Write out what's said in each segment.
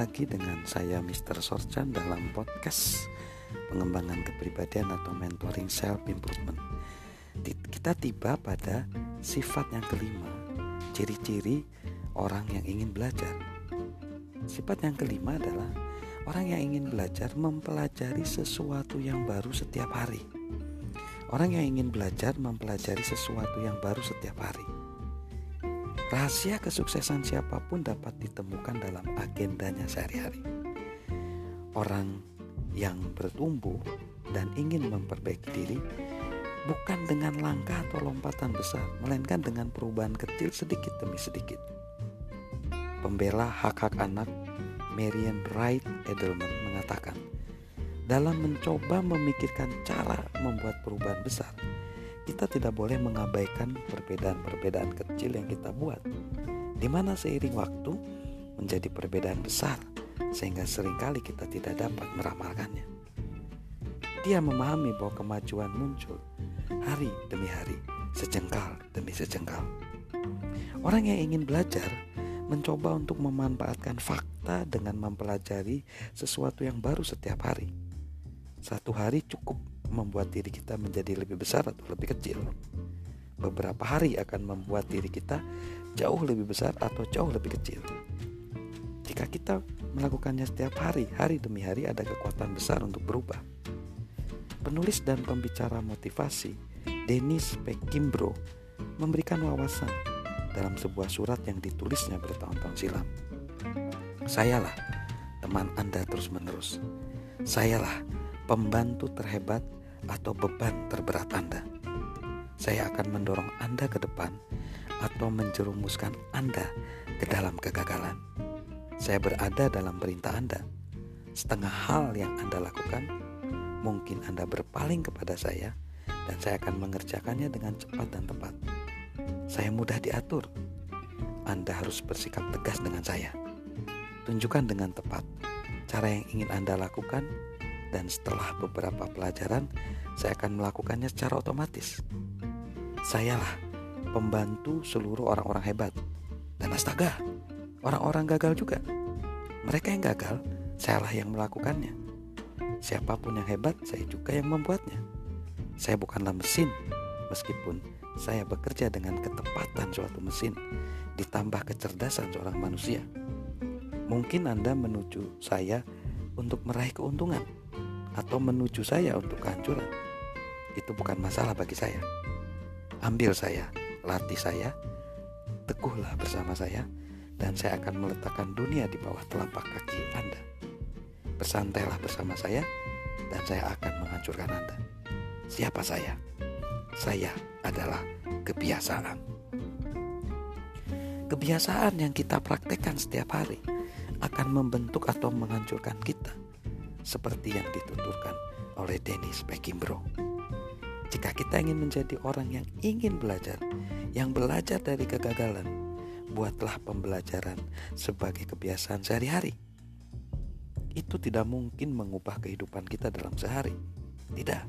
lagi dengan saya Mr. Sorchan dalam podcast pengembangan kepribadian atau mentoring self improvement. Kita tiba pada sifat yang kelima, ciri-ciri orang yang ingin belajar. Sifat yang kelima adalah orang yang ingin belajar mempelajari sesuatu yang baru setiap hari. Orang yang ingin belajar mempelajari sesuatu yang baru setiap hari. Rahasia kesuksesan siapa pun dapat ditemukan dalam agendanya sehari-hari. Orang yang bertumbuh dan ingin memperbaiki diri bukan dengan langkah atau lompatan besar, melainkan dengan perubahan kecil sedikit demi sedikit. Pembela hak-hak anak Marian Wright Edelman mengatakan, dalam mencoba memikirkan cara membuat perubahan besar, kita tidak boleh mengabaikan perbedaan-perbedaan kecil yang kita buat, di mana seiring waktu menjadi perbedaan besar, sehingga sering kali kita tidak dapat meramalkannya. Dia memahami bahwa kemajuan muncul hari demi hari, sejengkal demi sejengkal. Orang yang ingin belajar mencoba untuk memanfaatkan fakta dengan mempelajari sesuatu yang baru setiap hari. Satu hari cukup membuat diri kita menjadi lebih besar atau lebih kecil. Beberapa hari akan membuat diri kita jauh lebih besar atau jauh lebih kecil. Jika kita melakukannya setiap hari, hari demi hari ada kekuatan besar untuk berubah. Penulis dan pembicara motivasi Dennis P. Kimbro memberikan wawasan dalam sebuah surat yang ditulisnya bertahun-tahun silam. Sayalah teman Anda terus-menerus. Sayalah pembantu terhebat atau beban terberat Anda. Saya akan mendorong Anda ke depan atau menjerumuskan Anda ke dalam kegagalan. Saya berada dalam perintah Anda. Setengah hal yang Anda lakukan, mungkin Anda berpaling kepada saya, dan saya akan mengerjakannya dengan cepat dan tepat. Saya mudah diatur. Anda harus bersikap tegas dengan saya. Tunjukkan dengan tepat cara yang ingin Anda lakukan dan setelah beberapa pelajaran saya akan melakukannya secara otomatis. Sayalah pembantu seluruh orang-orang hebat. Dan astaga, orang-orang gagal juga. Mereka yang gagal, sayalah yang melakukannya. Siapa pun yang hebat, saya juga yang membuatnya. Saya bukanlah mesin, meskipun saya bekerja dengan ketepatan suatu mesin, ditambah kecerdasan seorang manusia. Mungkin Anda menuju saya untuk meraih keuntungan, atau menuju saya untuk kehancuran. Itu bukan masalah bagi saya. Ambil saya, latih saya, teguhlah bersama saya, dan saya akan meletakkan dunia di bawah telapak kaki Anda. Bersantailah bersama saya, dan saya akan menghancurkan Anda. Siapa saya? Saya adalah kebiasaan. Kebiasaan yang kita praktekkan setiap hari akan membentuk atau menghancurkan kita seperti yang dituturkan oleh Dennis Pekimbro. Jika kita ingin menjadi orang yang ingin belajar, yang belajar dari kegagalan, buatlah pembelajaran sebagai kebiasaan sehari-hari. Itu tidak mungkin mengubah kehidupan kita dalam sehari. Tidak.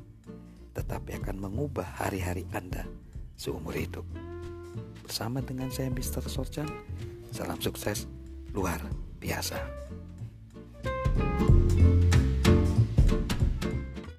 Tetapi akan mengubah hari-hari Anda seumur hidup. Bersama dengan saya Mr. Sorchan, salam sukses luar biasa.